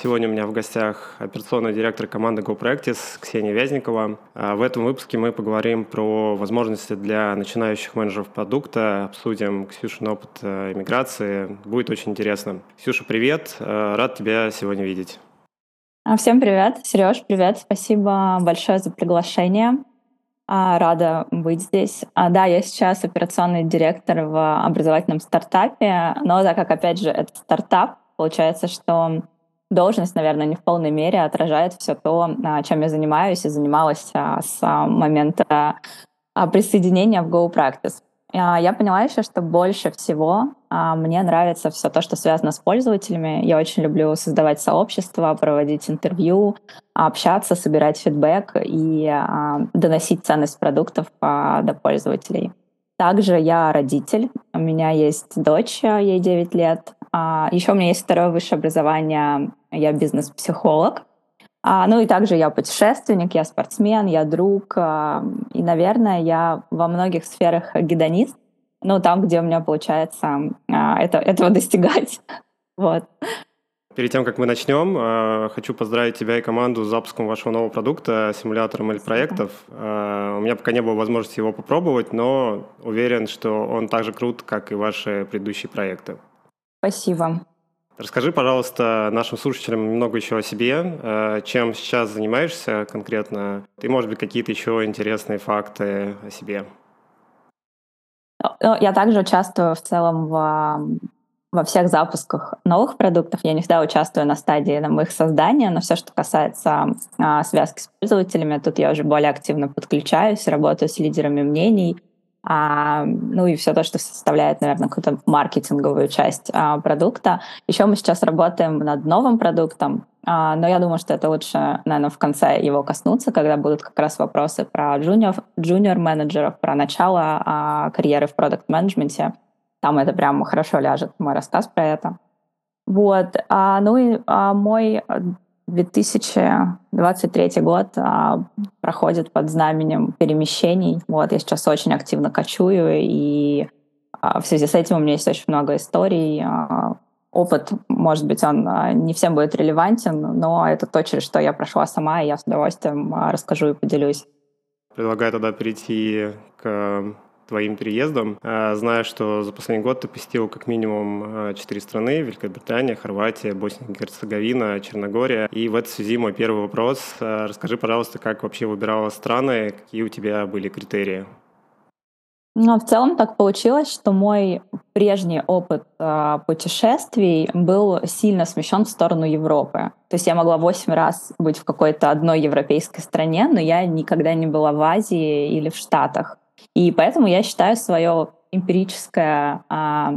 Сегодня у меня в гостях операционный директор команды GoPractice Ксения Вязникова. А в этом выпуске мы поговорим про возможности для начинающих менеджеров продукта, обсудим Ксюшин опыт э, иммиграции. Будет очень интересно. Ксюша, привет. Э, рад тебя сегодня видеть. А, всем привет. Сереж, привет. Спасибо большое за приглашение. А, рада быть здесь. Да, я сейчас операционный директор в образовательном стартапе, но так как, опять же, это стартап, получается, что должность, наверное, не в полной мере отражает все то, а, чем я занимаюсь и занималась а, с а, момента присоединения в Go Practice. Я поняла еще, что больше всего мне нравится все то, что связано с пользователями. Я очень люблю создавать сообщества, проводить интервью, общаться, собирать фидбэк и доносить ценность продуктов до пользователей. Также я родитель. У меня есть дочь, ей 9 лет. Еще у меня есть второе высшее образование я бизнес-психолог. А, ну и также я путешественник, я спортсмен, я друг. А, и, наверное, я во многих сферах гедонист. Ну, там, где у меня получается а, это, этого достигать. вот. Перед тем, как мы начнем, а, хочу поздравить тебя и команду с запуском вашего нового продукта, симулятора ML-проектов. А, у меня пока не было возможности его попробовать, но уверен, что он так же крут, как и ваши предыдущие проекты. Спасибо. Расскажи, пожалуйста, нашим слушателям немного еще о себе, э, чем сейчас занимаешься конкретно, и, может быть, какие-то еще интересные факты о себе. Ну, я также участвую в целом в, во всех запусках новых продуктов. Я не всегда участвую на стадии там, их создания, но все, что касается а, связки с пользователями, тут я уже более активно подключаюсь, работаю с лидерами мнений, а, ну и все то, что составляет, наверное, какую-то маркетинговую часть а, продукта. Еще мы сейчас работаем над новым продуктом, а, но я думаю, что это лучше, наверное, в конце его коснуться, когда будут как раз вопросы про джуниор, джуниор-менеджеров, про начало а, карьеры в продукт-менеджменте. Там это прям хорошо ляжет, мой рассказ про это. Вот. А, ну и а, мой 2023 год а, проходит под знаменем перемещений. Вот, я сейчас очень активно кочую, и а, в связи с этим у меня есть очень много историй. А, опыт, может быть, он а, не всем будет релевантен, но это то, через что я прошла сама, и я с удовольствием а, расскажу и поделюсь. Предлагаю тогда перейти к твоим переездом. А, знаю, что за последний год ты посетил как минимум а, четыре страны. Великобритания, Хорватия, Босния и Герцеговина, Черногория. И в этой связи мой первый вопрос. А, расскажи, пожалуйста, как вообще выбирала страны, какие у тебя были критерии? Ну, в целом так получилось, что мой прежний опыт э, путешествий был сильно смещен в сторону Европы. То есть я могла восемь раз быть в какой-то одной европейской стране, но я никогда не была в Азии или в Штатах. И поэтому я считаю свое эмпирическое а,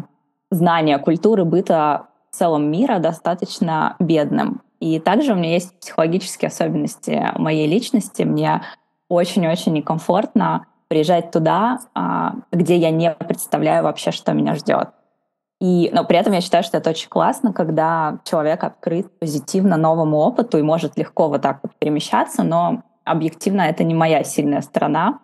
знание культуры быта в целом мира достаточно бедным. И также у меня есть психологические особенности моей личности. Мне очень-очень некомфортно приезжать туда, а, где я не представляю вообще, что меня ждет. И, но при этом я считаю, что это очень классно, когда человек открыт позитивно новому опыту и может легко вот так вот перемещаться, но объективно это не моя сильная сторона.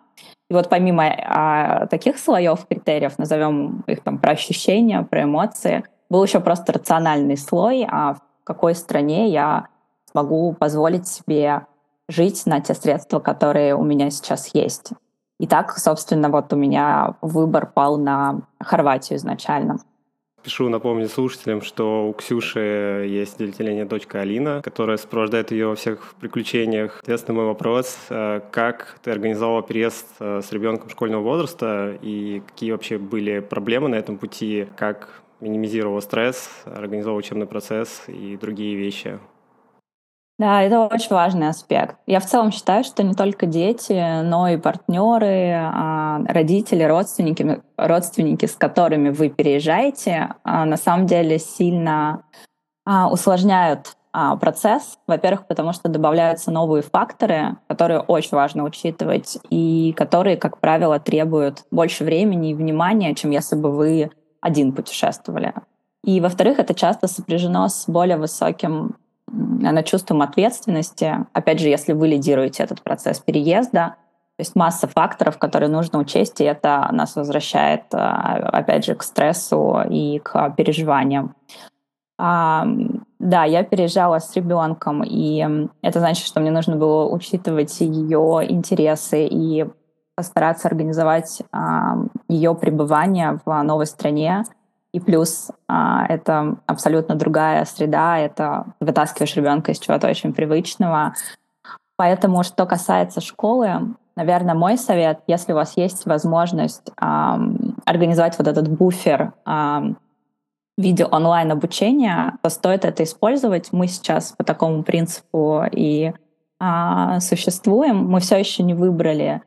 И вот помимо а, таких слоев критериев, назовем их там про ощущения, про эмоции, был еще просто рациональный слой, а в какой стране я смогу позволить себе жить на те средства, которые у меня сейчас есть. И так, собственно, вот у меня выбор пал на Хорватию изначально. Спешу напомнить слушателям, что у Ксюши есть делительная дочка Алина, которая сопровождает ее во всех приключениях. Соответственно, мой вопрос, э, как ты организовала переезд э, с ребенком школьного возраста и какие вообще были проблемы на этом пути, как минимизировала стресс, организовала учебный процесс и другие вещи? Да, это очень важный аспект. Я в целом считаю, что не только дети, но и партнеры, а, родители, родственники, родственники, с которыми вы переезжаете, а, на самом деле сильно а, усложняют процесс. Во-первых, потому что добавляются новые факторы, которые очень важно учитывать и которые, как правило, требуют больше времени и внимания, чем если бы вы один путешествовали. И, во-вторых, это часто сопряжено с более высоким над чувством ответственности. Опять же, если вы лидируете этот процесс переезда, то есть масса факторов, которые нужно учесть, и это нас возвращает, а, опять же, к стрессу и к переживаниям. да, я переезжала с ребенком, и это значит, что мне нужно было учитывать ее интересы и постараться организовать а, ее пребывание в новой стране. И плюс а, это абсолютно другая среда, это вытаскиваешь ребенка из чего-то очень привычного. Поэтому, что касается школы, наверное, мой совет, если у вас есть возможность а, организовать вот этот буфер а, в виде онлайн-обучения, то стоит это использовать. Мы сейчас по такому принципу и а, существуем. Мы все еще не выбрали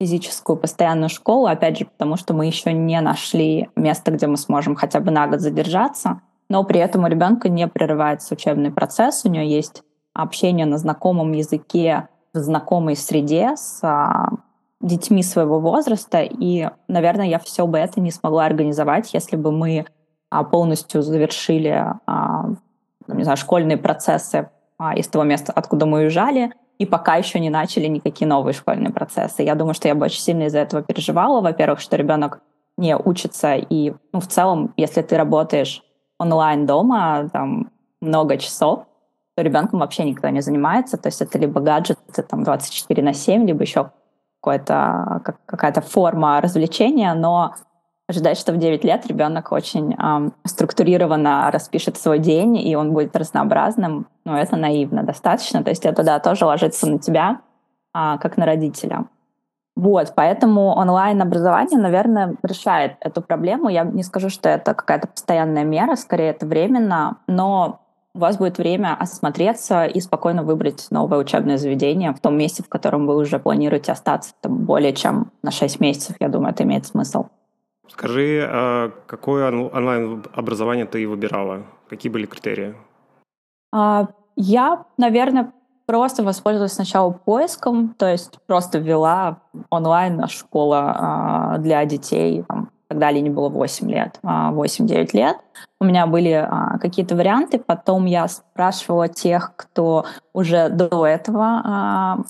физическую постоянную школу, опять же, потому что мы еще не нашли место, где мы сможем хотя бы на год задержаться, но при этом у ребенка не прерывается учебный процесс, у нее есть общение на знакомом языке в знакомой среде с а, детьми своего возраста, и, наверное, я все бы это не смогла организовать, если бы мы а, полностью завершили, а, не знаю, школьные процессы а, из того места, откуда мы уезжали, и пока еще не начали никакие новые школьные процессы. Я думаю, что я бы очень сильно из-за этого переживала. Во-первых, что ребенок не учится, и ну, в целом, если ты работаешь онлайн дома, там много часов, то ребенком вообще никто не занимается. То есть это либо гаджеты там 24 на 7, либо еще какая-то форма развлечения, но ожидать, что в 9 лет ребенок очень эм, структурированно распишет свой день, и он будет разнообразным, ну, это наивно достаточно. То есть это, да, тоже ложится на тебя, а, как на родителя. Вот, поэтому онлайн-образование, наверное, решает эту проблему. Я не скажу, что это какая-то постоянная мера, скорее это временно, но у вас будет время осмотреться и спокойно выбрать новое учебное заведение в том месте, в котором вы уже планируете остаться там, более чем на 6 месяцев. Я думаю, это имеет смысл. Скажи, а какое онлайн-образование ты выбирала? Какие были критерии? А, я, наверное, просто воспользовалась сначала поиском, то есть просто ввела онлайн-школа а, для детей, там, когда Алине было 8 лет, 8-9 лет. У меня были какие-то варианты, потом я спрашивала тех, кто уже до этого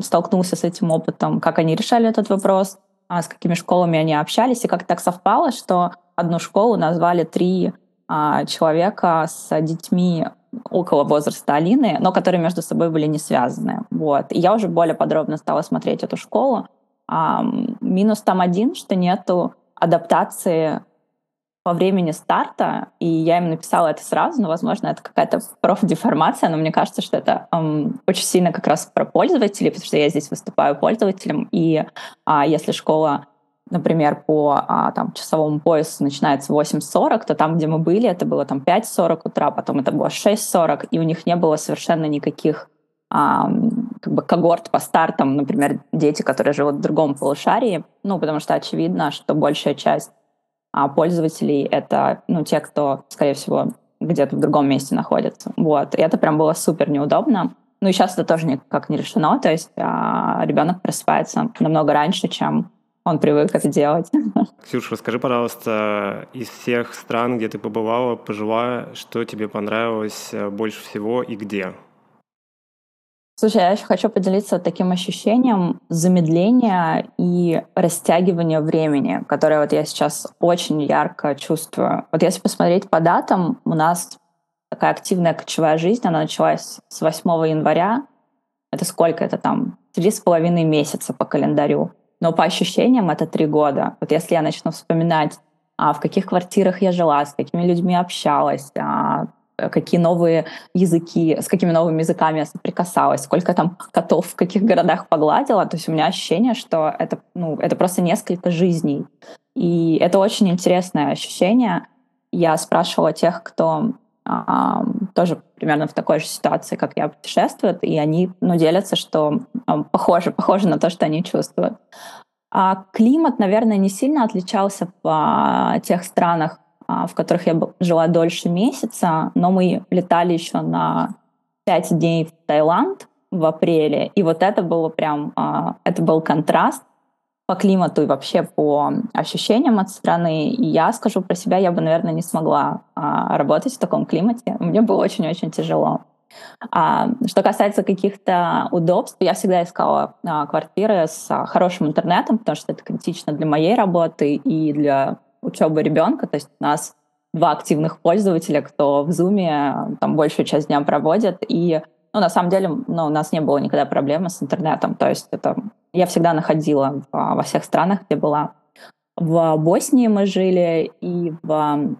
столкнулся с этим опытом, как они решали этот вопрос. А, с какими школами они общались, и как так совпало, что одну школу назвали три а, человека с детьми около возраста Алины, но которые между собой были не связаны. Вот. И я уже более подробно стала смотреть эту школу. А, минус там один, что нету адаптации по времени старта, и я им написала это сразу, но, возможно, это какая-то профдеформация, но мне кажется, что это эм, очень сильно как раз про пользователей, потому что я здесь выступаю пользователем, и а, если школа например, по а, там, часовому поясу начинается в 8.40, то там, где мы были, это было там 5.40 утра, потом это было 6.40, и у них не было совершенно никаких а, как бы когорт по стартам, например, дети, которые живут в другом полушарии, ну, потому что очевидно, что большая часть а пользователей — это ну, те, кто, скорее всего, где-то в другом месте находится. Вот. И это прям было супер неудобно. Ну и сейчас это тоже никак не решено, то есть а, ребенок просыпается намного раньше, чем он привык это делать. Ксюша, расскажи, пожалуйста, из всех стран, где ты побывала, пожила, что тебе понравилось э, больше всего и где? Слушай, я еще хочу поделиться таким ощущением замедления и растягивания времени, которое вот я сейчас очень ярко чувствую. Вот если посмотреть по датам, у нас такая активная кочевая жизнь, она началась с 8 января. Это сколько? Это там три с половиной месяца по календарю. Но по ощущениям это три года. Вот если я начну вспоминать, а в каких квартирах я жила, с какими людьми общалась, а, какие новые языки, с какими новыми языками я соприкасалась, сколько там котов в каких городах погладила. То есть у меня ощущение, что это, ну, это просто несколько жизней. И это очень интересное ощущение. Я спрашивала тех, кто а, тоже примерно в такой же ситуации, как я, путешествуют, и они ну, делятся, что а, похоже, похоже на то, что они чувствуют. А климат, наверное, не сильно отличался в тех странах, а, в которых я жила дольше месяца, но мы летали еще на пять дней в Таиланд в апреле, и вот это было прям, а, это был контраст по климату и вообще по ощущениям от страны. И я скажу про себя, я бы, наверное, не смогла а, работать в таком климате. Мне было очень-очень тяжело. А, что касается каких-то удобств, я всегда искала а, квартиры с а, хорошим интернетом, потому что это критично для моей работы и для учебы ребенка. То есть у нас два активных пользователя, кто в Zoom там большую часть дня проводит. И ну, на самом деле ну, у нас не было никогда проблемы с интернетом. То есть это я всегда находила в, во всех странах, где была. В Боснии мы жили и в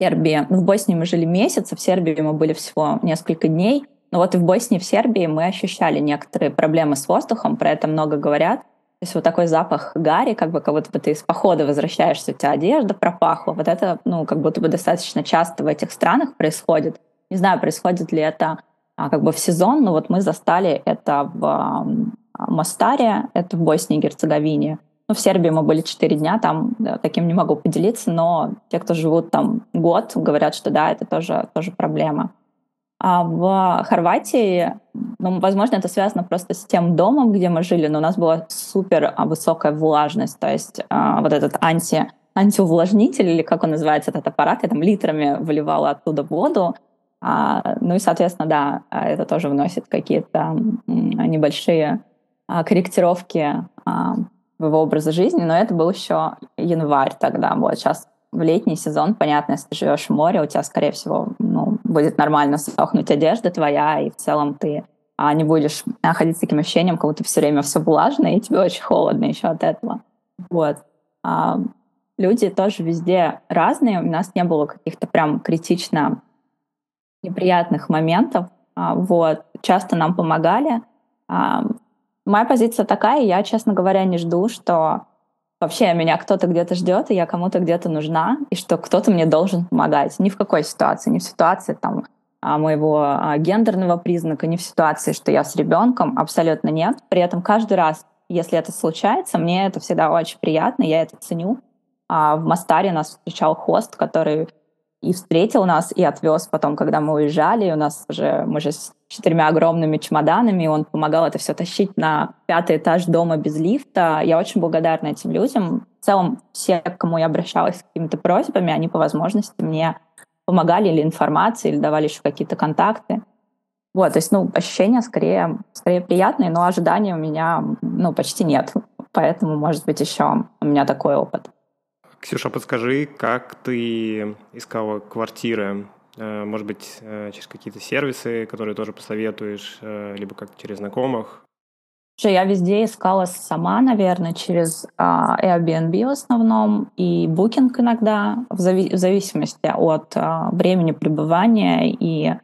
Сербии. Ну, в Боснии мы жили месяц, а в Сербии мы были всего несколько дней. Но вот и в Боснии, в Сербии мы ощущали некоторые проблемы с воздухом, про это много говорят. То есть вот такой запах гари, как бы как будто бы ты из похода возвращаешься, у тебя одежда пропахла. Вот это, ну, как будто бы достаточно часто в этих странах происходит. Не знаю, происходит ли это а, как бы в сезон, но вот мы застали это в а, Мостаре, это в Боснии и Герцеговине. Ну, в Сербии мы были 4 дня, там да, таким не могу поделиться, но те, кто живут там год, говорят, что да, это тоже, тоже проблема. А в Хорватии, ну, возможно, это связано просто с тем домом, где мы жили, но у нас была супер а, высокая влажность, то есть а, вот этот анти, антиувлажнитель, или как он называется, этот аппарат, я там литрами выливала оттуда воду, а, ну и, соответственно, да, это тоже вносит какие-то небольшие а, корректировки а, в его образа жизни, но это был еще январь тогда. Вот сейчас в летний сезон, понятно, если ты живешь в море, у тебя, скорее всего, ну, будет нормально сохнуть одежда твоя, и в целом ты а, не будешь ходить с таким ощущением, как будто все время все влажно, и тебе очень холодно еще от этого. Вот. А, люди тоже везде разные. У нас не было каких-то прям критично неприятных моментов. А, вот. Часто нам помогали. А, Моя позиция такая, я, честно говоря, не жду, что вообще меня кто-то где-то ждет, и я кому-то где-то нужна, и что кто-то мне должен помогать. Ни в какой ситуации, ни в ситуации там а, моего а, гендерного признака, ни в ситуации, что я с ребенком, абсолютно нет. При этом каждый раз, если это случается, мне это всегда очень приятно, я это ценю. А в Мастаре нас встречал хост, который и встретил нас, и отвез потом, когда мы уезжали. У нас уже, мы же с четырьмя огромными чемоданами, он помогал это все тащить на пятый этаж дома без лифта. Я очень благодарна этим людям. В целом, все, к кому я обращалась с какими-то просьбами, они по возможности мне помогали или информацией, или давали еще какие-то контакты. Вот, то есть, ну, ощущения скорее, скорее приятные, но ожиданий у меня, ну, почти нет. Поэтому, может быть, еще у меня такой опыт. Ксюша, подскажи, как ты искала квартиры? Э, может быть, э, через какие-то сервисы, которые тоже посоветуешь, э, либо как через знакомых? Я везде искала сама, наверное, через uh, Airbnb в основном и Booking иногда, в, зави- в зависимости от uh, времени пребывания. И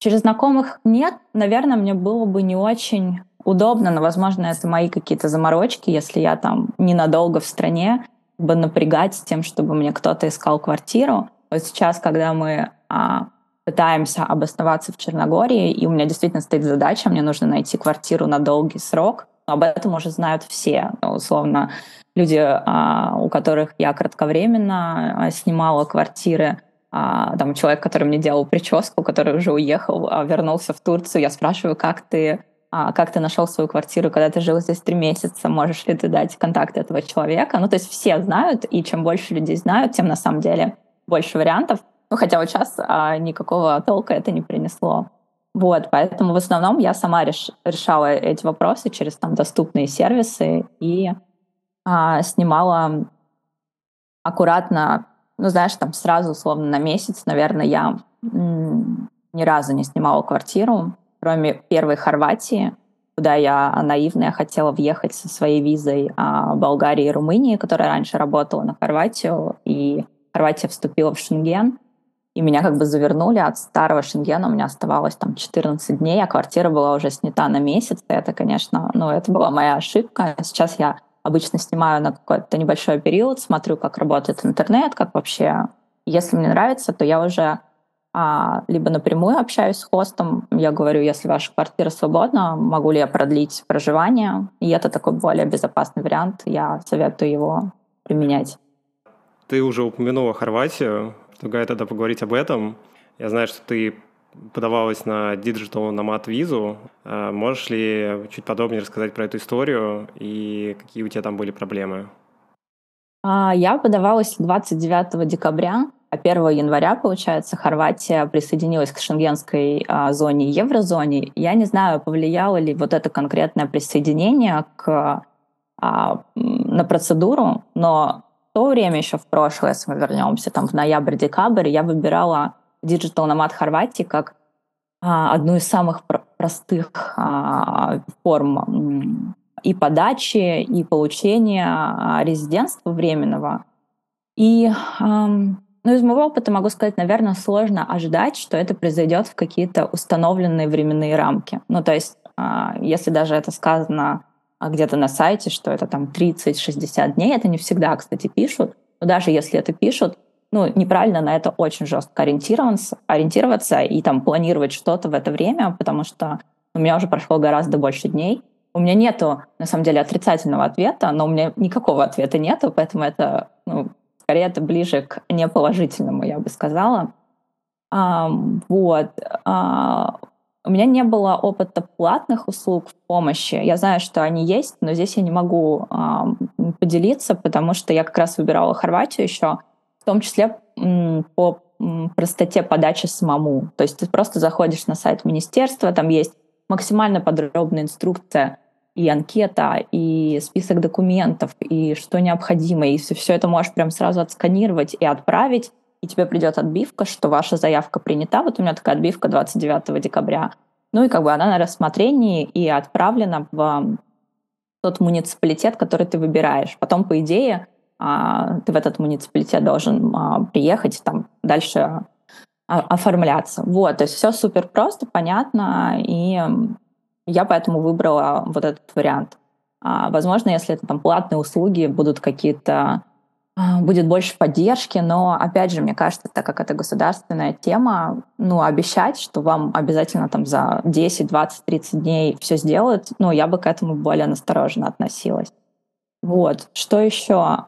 через знакомых нет, наверное, мне было бы не очень удобно, но, возможно, это мои какие-то заморочки, если я там ненадолго в стране, бы напрягать с тем, чтобы мне кто-то искал квартиру. Вот сейчас, когда мы а, пытаемся обосноваться в Черногории, и у меня действительно стоит задача, мне нужно найти квартиру на долгий срок, об этом уже знают все. Ну, условно, люди, а, у которых я кратковременно а, снимала квартиры, а, там человек, который мне делал прическу, который уже уехал, а, вернулся в Турцию, я спрашиваю, как ты а, как ты нашел свою квартиру, когда ты жил здесь три месяца, можешь ли ты дать контакты этого человека. Ну, то есть все знают, и чем больше людей знают, тем на самом деле больше вариантов. Ну, хотя вот сейчас а, никакого толка это не принесло. Вот, поэтому в основном я сама реш, решала эти вопросы через там доступные сервисы и а, снимала аккуратно, ну, знаешь, там сразу, условно, на месяц, наверное, я ни разу не снимала квартиру, кроме первой Хорватии, куда я наивная хотела въехать со своей визой а, Болгарии и Румынии, которая раньше работала на Хорватию, и Хорватия вступила в Шенген, и меня как бы завернули от старого Шенгена, у меня оставалось там 14 дней, а квартира была уже снята на месяц, и это, конечно, ну, это была моя ошибка. Сейчас я обычно снимаю на какой-то небольшой период, смотрю, как работает интернет, как вообще... Если мне нравится, то я уже а, либо напрямую общаюсь с хостом, я говорю, если ваша квартира свободна, могу ли я продлить проживание, и это такой более безопасный вариант, я советую его применять. Ты уже упомянула Хорватию, предлагаю тогда поговорить об этом. Я знаю, что ты подавалась на Digital Nomad визу. А, можешь ли чуть подробнее рассказать про эту историю и какие у тебя там были проблемы? А, я подавалась 29 декабря 1 а получается, Хорватия присоединилась к шенгенской а, зоне и еврозоне. Я не знаю, повлияло ли вот это конкретное присоединение к, а, на процедуру, но то время еще в прошлое, если мы вернемся, там в ноябрь-декабрь, я выбирала Digital Nomad Хорватии как а, одну из самых пр- простых а, форм и подачи, и получения а, резидентства временного. И ну, из моего опыта могу сказать, наверное, сложно ожидать, что это произойдет в какие-то установленные временные рамки. Ну, то есть, а, если даже это сказано а, где-то на сайте, что это там 30-60 дней, это не всегда, кстати, пишут, но даже если это пишут, ну, неправильно на это очень жестко ориентироваться, ориентироваться и там планировать что-то в это время, потому что у меня уже прошло гораздо больше дней. У меня нету, на самом деле, отрицательного ответа, но у меня никакого ответа нету, поэтому это ну, Скорее, это ближе к неположительному, я бы сказала. А, вот. А, у меня не было опыта платных услуг в помощи. Я знаю, что они есть, но здесь я не могу а, поделиться, потому что я как раз выбирала Хорватию еще, в том числе м, по м, простоте подачи самому. То есть ты просто заходишь на сайт министерства, там есть максимально подробная инструкция и анкета, и список документов, и что необходимо, и все это можешь прям сразу отсканировать и отправить, и тебе придет отбивка, что ваша заявка принята. Вот у меня такая отбивка 29 декабря. Ну и как бы она на рассмотрении и отправлена в тот муниципалитет, который ты выбираешь. Потом, по идее, а, ты в этот муниципалитет должен а, приехать, там дальше а, оформляться. Вот, то есть все супер просто, понятно, и я поэтому выбрала вот этот вариант. А, возможно, если это там платные услуги, будут какие-то а, будет больше поддержки, но, опять же, мне кажется, так как это государственная тема, ну, обещать, что вам обязательно там за 10, 20, 30 дней все сделают, ну, я бы к этому более настороженно относилась. Вот. Что еще?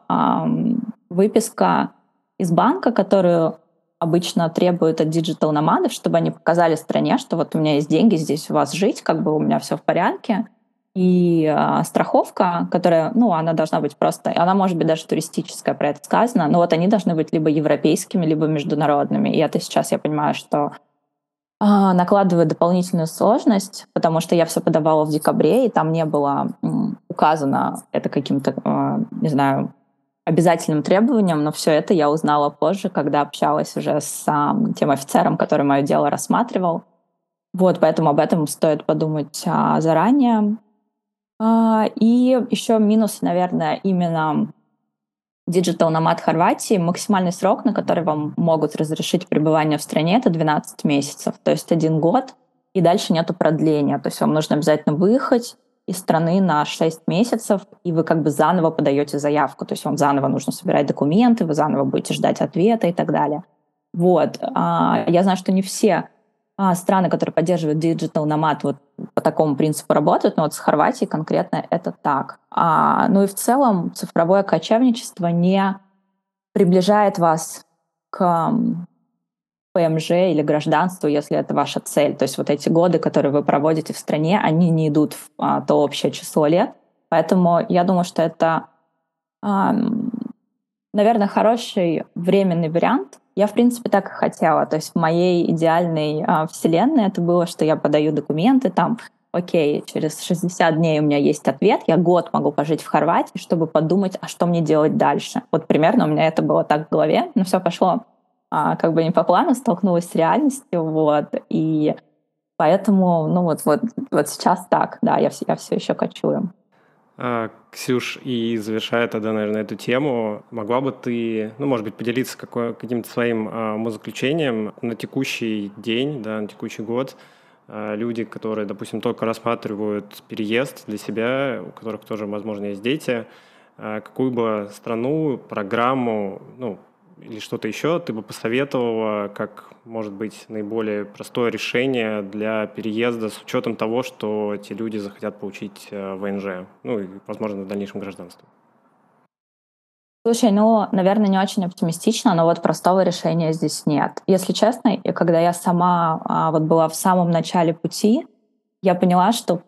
Выписка из банка, которую обычно требуют от digital nomad ов, чтобы они показали стране, что вот у меня есть деньги здесь у вас жить, как бы у меня все в порядке. И э, страховка, которая, ну, она должна быть просто, она может быть даже туристическая, про это сказано, но вот они должны быть либо европейскими, либо международными. И это сейчас я понимаю, что э, накладывает дополнительную сложность, потому что я все подавала в декабре, и там не было э, указано это каким-то, э, не знаю, обязательным требованием, но все это я узнала позже, когда общалась уже с а, тем офицером, который мое дело рассматривал. Вот, поэтому об этом стоит подумать а, заранее. А, и еще минус, наверное, именно Digital Nomad Хорватии. Максимальный срок, на который вам могут разрешить пребывание в стране, это 12 месяцев, то есть один год, и дальше нету продления. То есть вам нужно обязательно выехать, из страны на 6 месяцев, и вы как бы заново подаете заявку. То есть вам заново нужно собирать документы, вы заново будете ждать ответа и так далее. Вот. А, я знаю, что не все а, страны, которые поддерживают Digital Nomad, вот по такому принципу работают, но вот с Хорватией конкретно это так. А, ну и в целом цифровое кочевничество не приближает вас к ПМЖ или гражданству, если это ваша цель. То есть вот эти годы, которые вы проводите в стране, они не идут в а, то общее число лет. Поэтому я думаю, что это, а, наверное, хороший временный вариант. Я, в принципе, так и хотела. То есть в моей идеальной а, вселенной это было, что я подаю документы, там, окей, через 60 дней у меня есть ответ, я год могу пожить в Хорватии, чтобы подумать, а что мне делать дальше. Вот примерно у меня это было так в голове, но все пошло а, как бы не по плану, столкнулась с реальностью, вот, и поэтому, ну вот, вот, вот сейчас так, да, я, я все еще кочую. А, Ксюш, и завершая тогда, наверное, эту тему, могла бы ты, ну, может быть, поделиться каким-то своим а, на текущий день, да, на текущий год, а, люди, которые, допустим, только рассматривают переезд для себя, у которых тоже, возможно, есть дети, а, какую бы страну, программу, ну, или что-то еще ты бы посоветовала, как может быть наиболее простое решение для переезда с учетом того, что эти люди захотят получить э, ВНЖ, ну и, возможно, в дальнейшем гражданство? Слушай, ну, наверное, не очень оптимистично, но вот простого решения здесь нет. Если честно, когда я сама а, вот была в самом начале пути, я поняла, что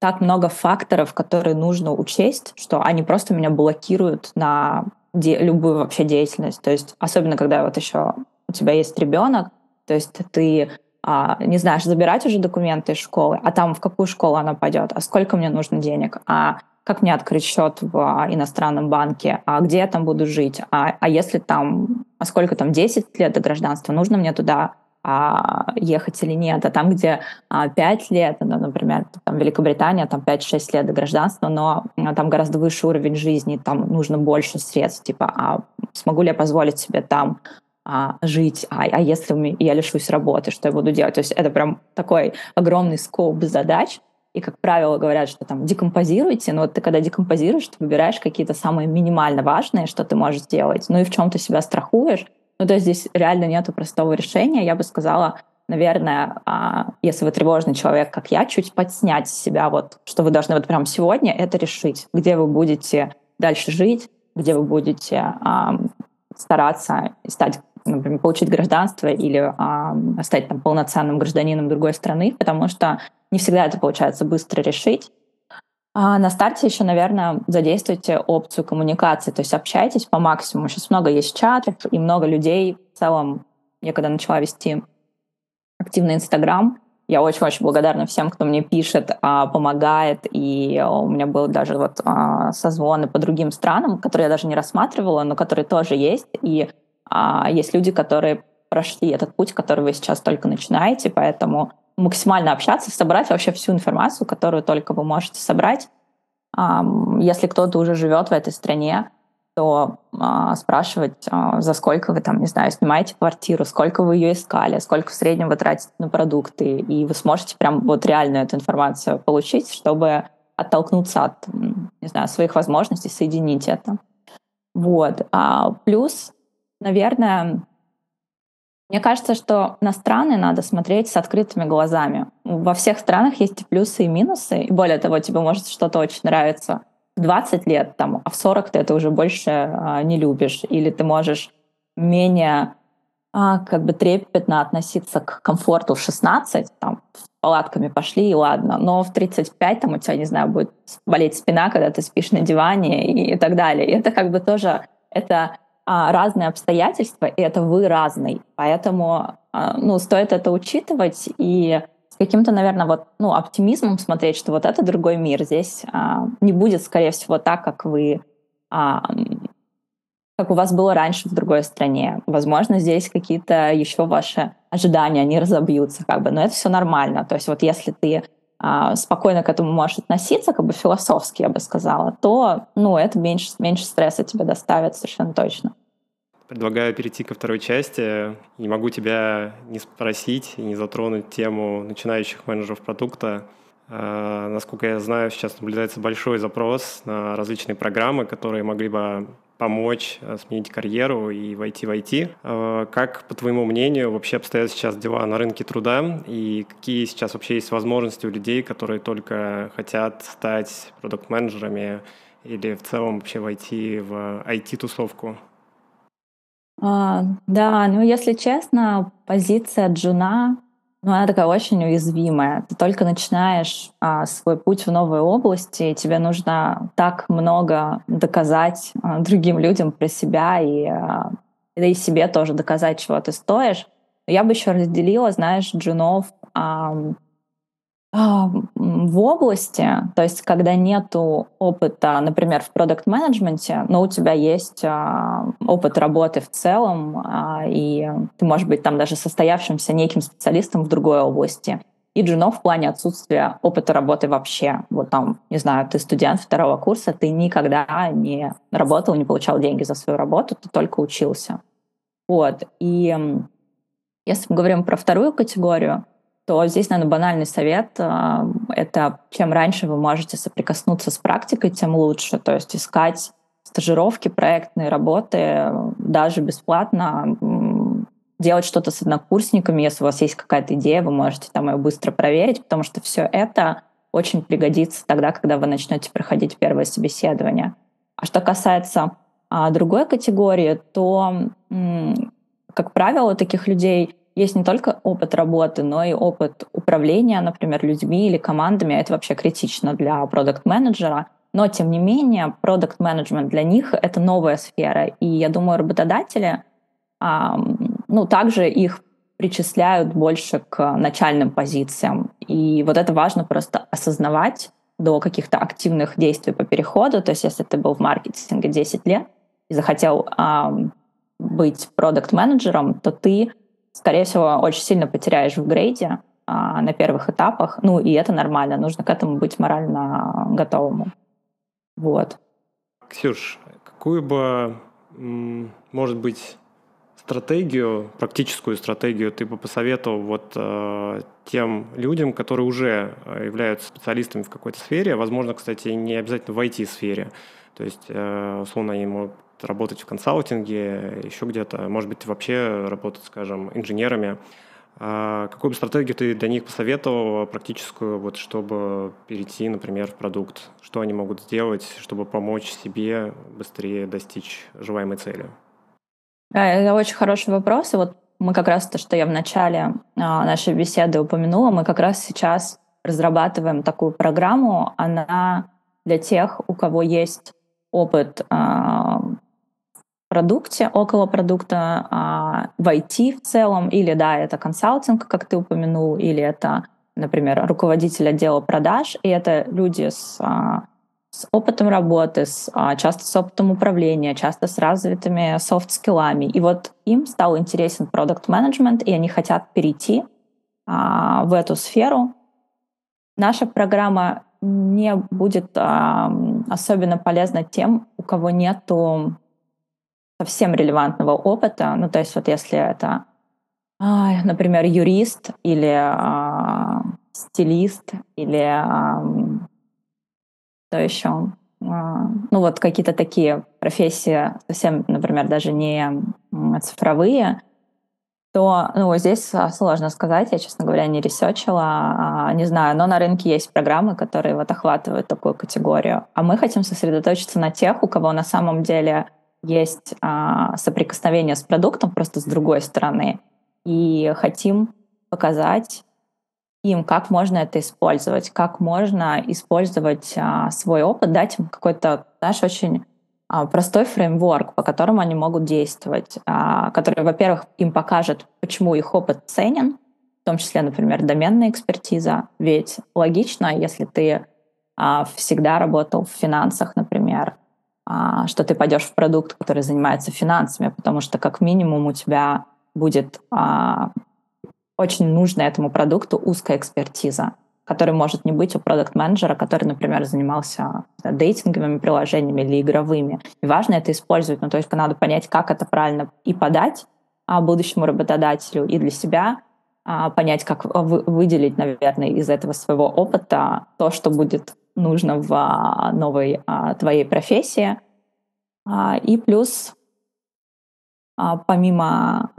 так много факторов, которые нужно учесть, что они просто меня блокируют на де, любую вообще деятельность. То есть особенно, когда вот еще у тебя есть ребенок, то есть ты а, не знаешь, забирать уже документы из школы, а там в какую школу она пойдет, а сколько мне нужно денег, а как мне открыть счет в а, иностранном банке, а где я там буду жить, а, а если там, а сколько там, 10 лет до гражданства, нужно мне туда ехать или нет, а там, где а, 5 лет, ну, например, там Великобритания, там 5-6 лет до гражданства, но а, там гораздо выше уровень жизни, там нужно больше средств, типа, а смогу ли я позволить себе там а, жить, а, а если я лишусь работы, что я буду делать? То есть это прям такой огромный скоп задач, и, как правило, говорят, что там декомпозируйте, но вот ты когда декомпозируешь, ты выбираешь какие-то самые минимально важные, что ты можешь сделать, ну и в чем ты себя страхуешь. Ну, то есть здесь реально нету простого решения. Я бы сказала, наверное, а, если вы тревожный человек, как я, чуть подснять себя, вот, что вы должны вот прямо сегодня это решить, где вы будете дальше жить, где вы будете а, стараться стать например, получить гражданство или а, стать там, полноценным гражданином другой страны, потому что не всегда это получается быстро решить. А на старте еще, наверное, задействуйте опцию коммуникации, то есть общайтесь по максимуму. Сейчас много есть чатов и много людей. В целом, я когда начала вести активный Инстаграм, я очень-очень благодарна всем, кто мне пишет, а, помогает. И у меня был даже вот а, созвоны по другим странам, которые я даже не рассматривала, но которые тоже есть. И а есть люди, которые прошли этот путь, который вы сейчас только начинаете, поэтому максимально общаться, собрать вообще всю информацию, которую только вы можете собрать. Если кто-то уже живет в этой стране, то а, спрашивать, а, за сколько вы там, не знаю, снимаете квартиру, сколько вы ее искали, сколько в среднем вы тратите на продукты, и вы сможете прям вот реально эту информацию получить, чтобы оттолкнуться от, не знаю, своих возможностей, соединить это. Вот. А плюс наверное, мне кажется, что на страны надо смотреть с открытыми глазами. Во всех странах есть и плюсы, и минусы. И более того, тебе может что-то очень нравиться в 20 лет, там, а в 40 ты это уже больше а, не любишь. Или ты можешь менее а, как бы трепетно относиться к комфорту в 16, там, с палатками пошли, и ладно. Но в 35 там у тебя, не знаю, будет болеть спина, когда ты спишь на диване и, и так далее. И это как бы тоже это разные обстоятельства, и это вы разный. Поэтому а, ну, стоит это учитывать и с каким-то, наверное, вот, ну, оптимизмом смотреть, что вот это другой мир. Здесь а, не будет, скорее всего, так, как вы а, как у вас было раньше в другой стране. Возможно, здесь какие-то еще ваши ожидания, они разобьются, как бы, но это все нормально. То есть вот если ты а, спокойно к этому можешь относиться, как бы философски, я бы сказала, то ну, это меньше, меньше стресса тебе доставит совершенно точно. Предлагаю перейти ко второй части. Не могу тебя не спросить и не затронуть тему начинающих менеджеров продукта. А, насколько я знаю, сейчас наблюдается большой запрос на различные программы, которые могли бы помочь э, сменить карьеру и войти в IT. Э, как, по твоему мнению, вообще обстоят сейчас дела на рынке труда и какие сейчас вообще есть возможности у людей, которые только хотят стать продукт-менеджерами или в целом вообще войти в IT-тусовку? А, да, ну если честно, позиция джуна ну, она такая очень уязвимая. Ты только начинаешь а, свой путь в новой области, и тебе нужно так много доказать а, другим людям про себя и, а, и себе тоже доказать, чего ты стоишь. Я бы еще разделила, знаешь, джунов а, в области, то есть когда нету опыта, например, в продукт-менеджменте, но у тебя есть а, опыт работы в целом, а, и ты можешь быть там даже состоявшимся неким специалистом в другой области. И джунов в плане отсутствия опыта работы вообще. Вот там, не знаю, ты студент второго курса, ты никогда не работал, не получал деньги за свою работу, ты только учился. Вот. И если мы говорим про вторую категорию, то здесь, наверное, банальный совет а, — это чем раньше вы можете соприкоснуться с практикой, тем лучше. То есть искать стажировки, проектные работы даже бесплатно, делать что-то с однокурсниками. Если у вас есть какая-то идея, вы можете там ее быстро проверить, потому что все это очень пригодится тогда, когда вы начнете проходить первое собеседование. А что касается а, другой категории, то, как правило, таких людей есть не только опыт работы, но и опыт управления, например, людьми или командами. Это вообще критично для продукт-менеджера. Но, тем не менее, продукт-менеджмент для них — это новая сфера. И я думаю, работодатели, ну, также их причисляют больше к начальным позициям. И вот это важно просто осознавать, до каких-то активных действий по переходу. То есть если ты был в маркетинге 10 лет и захотел быть продукт-менеджером, то ты, скорее всего, очень сильно потеряешь в грейде э, на первых этапах. Ну и это нормально, нужно к этому быть морально готовым. Вот. Ксюш, какую бы, может быть, стратегию, практическую стратегию ты бы посоветовал вот э, тем людям, которые уже э, являются специалистами в какой-то сфере, возможно, кстати, не обязательно в IT-сфере, то есть, э, условно, они могут работать в консалтинге, еще где-то, может быть, вообще работать, скажем, инженерами. А какую бы стратегию ты для них посоветовал практическую, вот, чтобы перейти, например, в продукт? Что они могут сделать, чтобы помочь себе быстрее достичь желаемой цели? Это очень хороший вопрос. И вот мы как раз то, что я в начале а, нашей беседы упомянула, мы как раз сейчас разрабатываем такую программу. Она для тех, у кого есть опыт а, продукте, около продукта, а, в IT в целом, или да, это консалтинг, как ты упомянул, или это, например, руководитель отдела продаж, и это люди с с опытом работы, с, а, часто с опытом управления, часто с развитыми софт-скиллами. И вот им стал интересен продукт менеджмент и они хотят перейти а, в эту сферу. Наша программа не будет а, особенно полезна тем, у кого нету совсем релевантного опыта. Ну, то есть вот если это, например, юрист или стилист или что еще? А, ну вот какие-то такие профессии, совсем, например, даже не цифровые, то ну, здесь сложно сказать, я, честно говоря, не ресечила, а, не знаю, но на рынке есть программы, которые вот охватывают такую категорию. А мы хотим сосредоточиться на тех, у кого на самом деле есть а, соприкосновение с продуктом просто с другой стороны, и хотим показать им, как можно это использовать, как можно использовать а, свой опыт, дать им какой-то, знаешь, очень а, простой фреймворк, по которому они могут действовать, а, который, во-первых, им покажет, почему их опыт ценен, в том числе, например, доменная экспертиза. Ведь логично, если ты всегда работал в финансах, например, что ты пойдешь в продукт, который занимается финансами, потому что как минимум у тебя будет а, очень нужна этому продукту узкая экспертиза, которой может не быть у продукт-менеджера, который, например, занимался дейтинговыми приложениями или игровыми. И важно это использовать, ну, то есть надо понять, как это правильно и подать а, будущему работодателю, и для себя а, понять, как выделить, наверное, из этого своего опыта то, что будет нужно в а, новой а, твоей профессии. А, и плюс помимо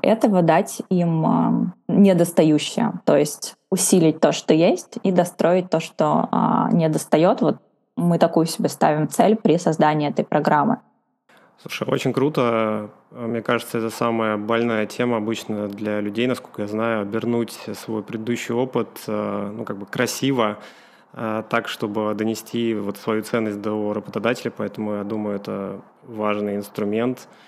этого дать им недостающее, то есть усилить то, что есть, и достроить то, что недостает. Вот мы такую себе ставим цель при создании этой программы. Слушай, очень круто. Мне кажется, это самая больная тема обычно для людей, насколько я знаю, обернуть свой предыдущий опыт ну, как бы красиво, так, чтобы донести вот свою ценность до работодателя. Поэтому я думаю, это важный инструмент –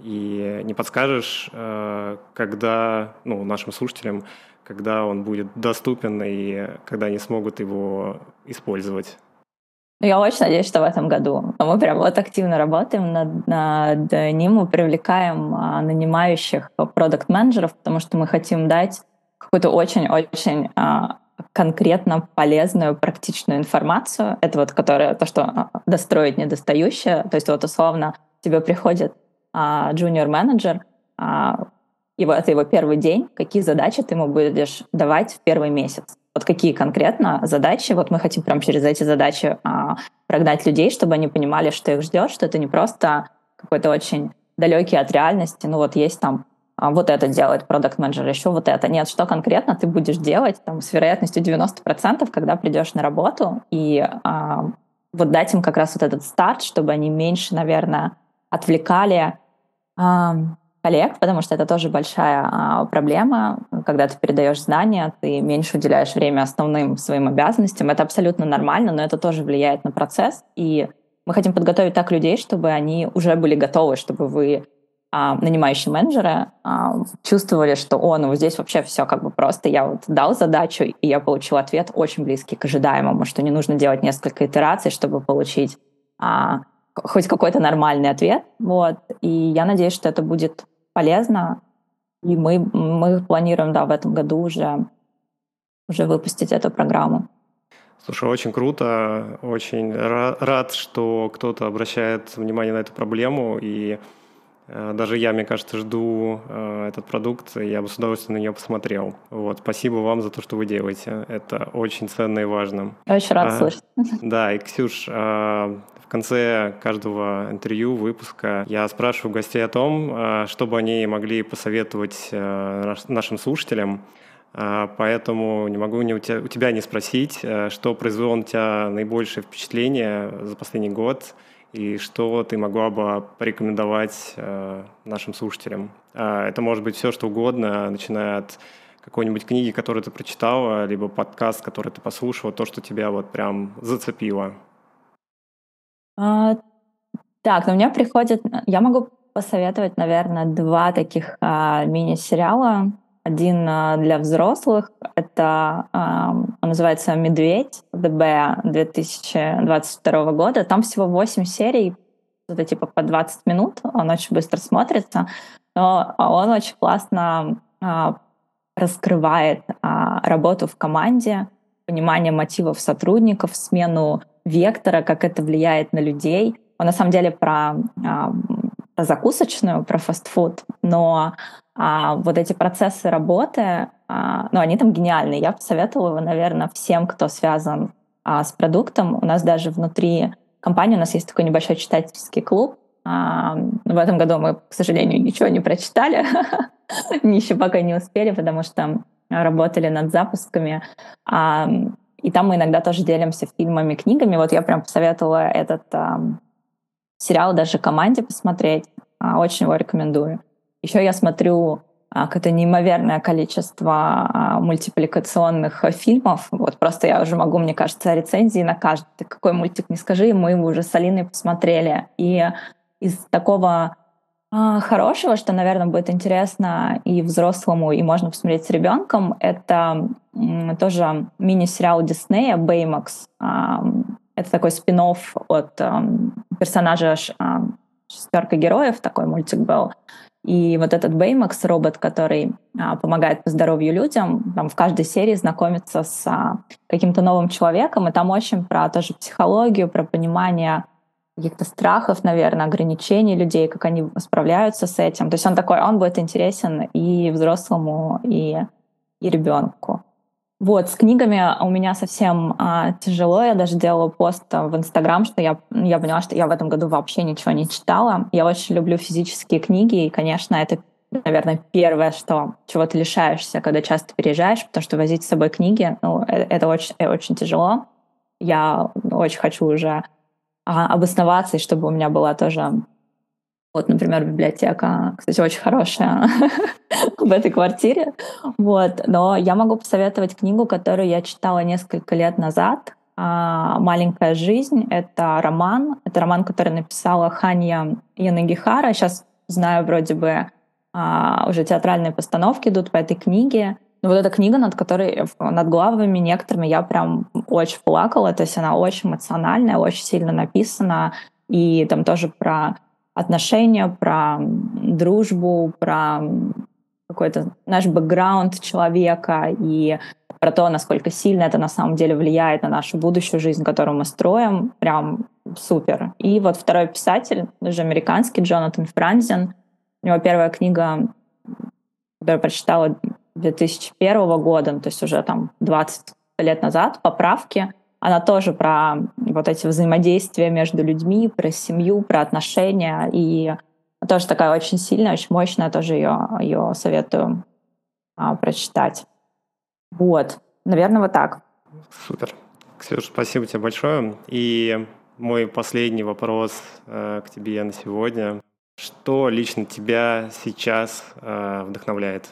и не подскажешь, э, когда, ну, нашим слушателям, когда он будет доступен и когда они смогут его использовать? Я очень надеюсь, что в этом году. Мы прям вот активно работаем над, над ним, мы привлекаем а, нанимающих продукт-менеджеров, потому что мы хотим дать какую-то очень-очень а, конкретно полезную, практичную информацию. Это вот которая, то, что а, достроить недостающее. То есть вот условно тебе приходит junior-менеджер, а, его, это его первый день, какие задачи ты ему будешь давать в первый месяц. Вот какие конкретно задачи, вот мы хотим прям через эти задачи а, прогнать людей, чтобы они понимали, что их ждет, что это не просто какой-то очень далекий от реальности, ну вот есть там а, вот это делает продукт менеджер еще вот это. Нет, что конкретно ты будешь делать там, с вероятностью 90%, когда придешь на работу, и а, вот дать им как раз вот этот старт, чтобы они меньше, наверное, отвлекали коллег, потому что это тоже большая а, проблема. Когда ты передаешь знания, ты меньше уделяешь время основным своим обязанностям. Это абсолютно нормально, но это тоже влияет на процесс. И мы хотим подготовить так людей, чтобы они уже были готовы, чтобы вы а, нанимающие менеджеры а, чувствовали, что о, ну здесь вообще все как бы просто. Я вот дал задачу, и я получил ответ очень близкий к ожидаемому, что не нужно делать несколько итераций, чтобы получить а, хоть какой-то нормальный ответ. Вот. И я надеюсь, что это будет полезно. И мы, мы планируем, да, в этом году уже, уже выпустить эту программу. Слушай, очень круто, очень рад, что кто-то обращает внимание на эту проблему, и даже я, мне кажется, жду э, этот продукт, и я бы с удовольствием на нее посмотрел. Вот, спасибо вам за то, что вы делаете. Это очень ценно и важно. Очень рад а, слышать. Да, и, Ксюш, в конце каждого интервью, выпуска я спрашиваю гостей о том, чтобы они могли посоветовать нашим слушателям. Поэтому не могу не у, тебя, у тебя не спросить, что произвело на тебя наибольшее впечатление за последний год – и что ты могла бы порекомендовать э, нашим слушателям. Э, это может быть все, что угодно, начиная от какой-нибудь книги, которую ты прочитала, либо подкаст, который ты послушала, то, что тебя вот прям зацепило. А, так, ну у меня приходит... Я могу посоветовать, наверное, два таких а, мини-сериала. Один а, для взрослых. Это он называется «Медведь», ДБ 2022 года. Там всего 8 серий, это типа по 20 минут. Он очень быстро смотрится. Но он очень классно а, раскрывает а, работу в команде, понимание мотивов сотрудников, смену вектора, как это влияет на людей. Он на самом деле про закусочную, про фастфуд, но а вот эти процессы работы, а, ну, они там гениальные. Я посоветовала его, наверное, всем, кто связан а, с продуктом. У нас даже внутри компании у нас есть такой небольшой читательский клуб. А, в этом году мы, к сожалению, ничего не прочитали, еще пока не успели, потому что работали над запусками. А, и там мы иногда тоже делимся фильмами, книгами. Вот я прям посоветовала этот а, сериал даже команде посмотреть. А, очень его рекомендую. Еще я смотрю а, какое-то неимоверное количество а, мультипликационных фильмов. Вот просто я уже могу, мне кажется, рецензии на каждый. Какой мультик не скажи, мы его уже с Алиной посмотрели. И из такого а, хорошего, что, наверное, будет интересно и взрослому, и можно посмотреть с ребенком, это тоже мини-сериал Диснея «Бэймакс». Это такой спин от персонажа «Шестерка героев», такой мультик был. И вот этот Baymax робот, который а, помогает по здоровью людям, там в каждой серии знакомится с а, каким-то новым человеком, и там очень про тоже психологию, про понимание каких-то страхов, наверное, ограничений людей, как они справляются с этим. То есть он такой, он будет интересен и взрослому, и, и ребенку. Вот, с книгами у меня совсем а, тяжело. Я даже делала пост в Инстаграм, что я, я поняла, что я в этом году вообще ничего не читала. Я очень люблю физические книги, и, конечно, это, наверное, первое, что, чего ты лишаешься, когда часто переезжаешь, потому что возить с собой книги, ну, это, это очень, очень тяжело. Я очень хочу уже а, обосноваться, и чтобы у меня была тоже вот, например, библиотека, кстати, очень хорошая в этой квартире. Вот. Но я могу посоветовать книгу, которую я читала несколько лет назад. А, «Маленькая жизнь». Это роман. Это роман, который написала Ханья Янагихара. Сейчас знаю, вроде бы а, уже театральные постановки идут по этой книге. Но вот эта книга, над которой, над главами некоторыми я прям очень плакала. То есть она очень эмоциональная, очень сильно написана. И там тоже про отношения, про дружбу, про какой-то наш бэкграунд человека и про то, насколько сильно это на самом деле влияет на нашу будущую жизнь, которую мы строим, прям супер. И вот второй писатель, даже американский, Джонатан Франзен, у него первая книга, которую прочитала 2001 года, то есть уже там 20 лет назад, «Поправки», она тоже про вот эти взаимодействия между людьми, про семью, про отношения. И тоже такая очень сильная, очень мощная, тоже ее, ее советую а, прочитать. Вот. Наверное, вот так. Супер. Ксюша, спасибо тебе большое. И мой последний вопрос э, к тебе на сегодня. Что лично тебя сейчас э, вдохновляет?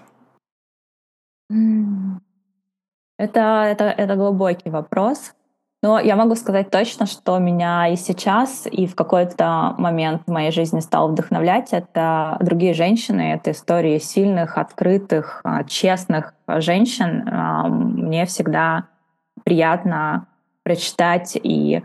Это, это, это глубокий вопрос. Но я могу сказать точно, что меня и сейчас, и в какой-то момент в моей жизни стало вдохновлять. Это другие женщины, это истории сильных, открытых, а, честных женщин. Мне всегда приятно прочитать и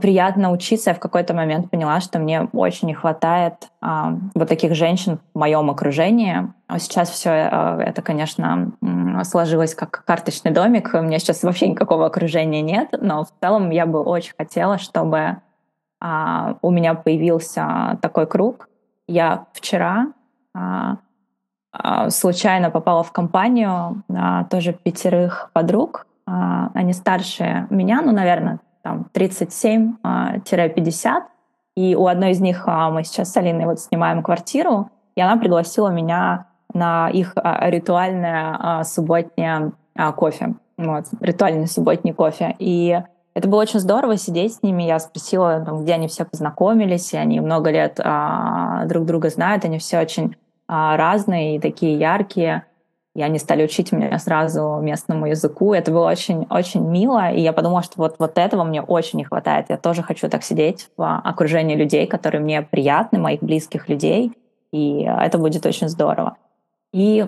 приятно учиться. Я в какой-то момент поняла, что мне очень не хватает а, вот таких женщин в моем окружении. А сейчас все а, это, конечно, сложилось как карточный домик. У меня сейчас вообще никакого окружения нет, но в целом я бы очень хотела, чтобы а, у меня появился такой круг. Я вчера а, а, случайно попала в компанию а, тоже пятерых подруг. А, они старше меня, ну, наверное, там 37-50, а, и у одной из них а, мы сейчас с Алиной вот снимаем квартиру, и она пригласила меня на их а, ритуальное субботнее кофе, вот, ритуальный субботний кофе. И это было очень здорово сидеть с ними. Я спросила, там, где они все познакомились, и они много лет а, друг друга знают, они все очень а, разные и такие яркие и они стали учить меня сразу местному языку. Это было очень-очень мило, и я подумала, что вот, вот этого мне очень не хватает. Я тоже хочу так сидеть в окружении людей, которые мне приятны, моих близких людей, и это будет очень здорово. И,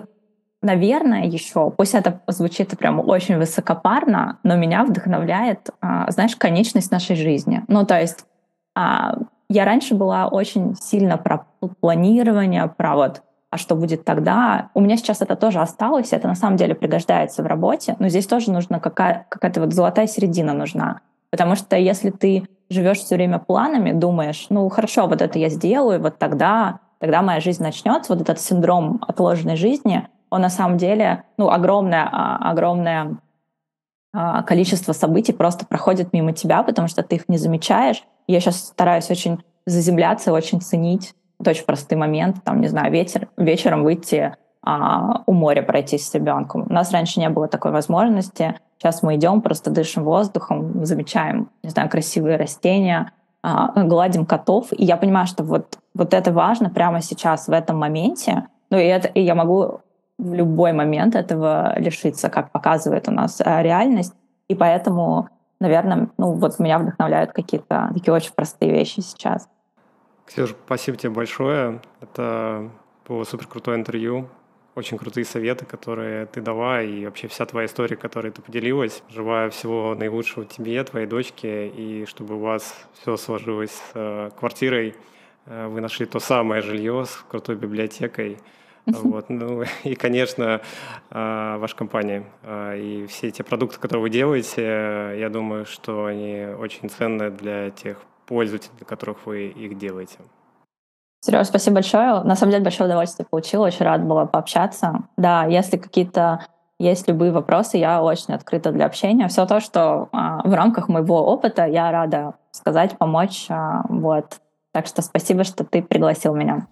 наверное, еще, пусть это звучит прям очень высокопарно, но меня вдохновляет, а, знаешь, конечность нашей жизни. Ну, то есть а, я раньше была очень сильно про планирование, про вот а что будет тогда? У меня сейчас это тоже осталось, это на самом деле пригождается в работе, но здесь тоже нужна какая- какая-то вот золотая середина нужна. Потому что если ты живешь все время планами, думаешь, ну хорошо, вот это я сделаю, вот тогда, тогда моя жизнь начнется, вот этот синдром отложенной жизни, он на самом деле, ну, огромное, а, огромное а, количество событий просто проходит мимо тебя, потому что ты их не замечаешь. Я сейчас стараюсь очень заземляться, очень ценить это очень простой момент, там, не знаю, ветер, вечером выйти а, у моря пройтись с ребенком. У нас раньше не было такой возможности. Сейчас мы идем, просто дышим воздухом, замечаем, не знаю, красивые растения, а, гладим котов. И я понимаю, что вот, вот это важно прямо сейчас, в этом моменте. Ну и, это, и я могу в любой момент этого лишиться, как показывает у нас а, реальность. И поэтому, наверное, ну вот меня вдохновляют какие-то такие очень простые вещи сейчас. Ксюша, спасибо тебе большое. Это было супер крутое интервью. Очень крутые советы, которые ты дала, и вообще вся твоя история, которой ты поделилась. Желаю всего наилучшего тебе, твоей дочке, и чтобы у вас все сложилось с э, квартирой. Э, вы нашли то самое жилье с крутой библиотекой. Вот. Ну, и, конечно, э, ваша компания и все те продукты, которые вы делаете, я думаю, что они очень ценны для тех пользователей, для которых вы их делаете. Сереж, спасибо большое. На самом деле большое удовольствие получила, очень рад была пообщаться. Да, если какие-то есть любые вопросы, я очень открыта для общения. Все то, что а, в рамках моего опыта, я рада сказать, помочь. А, вот. Так что спасибо, что ты пригласил меня.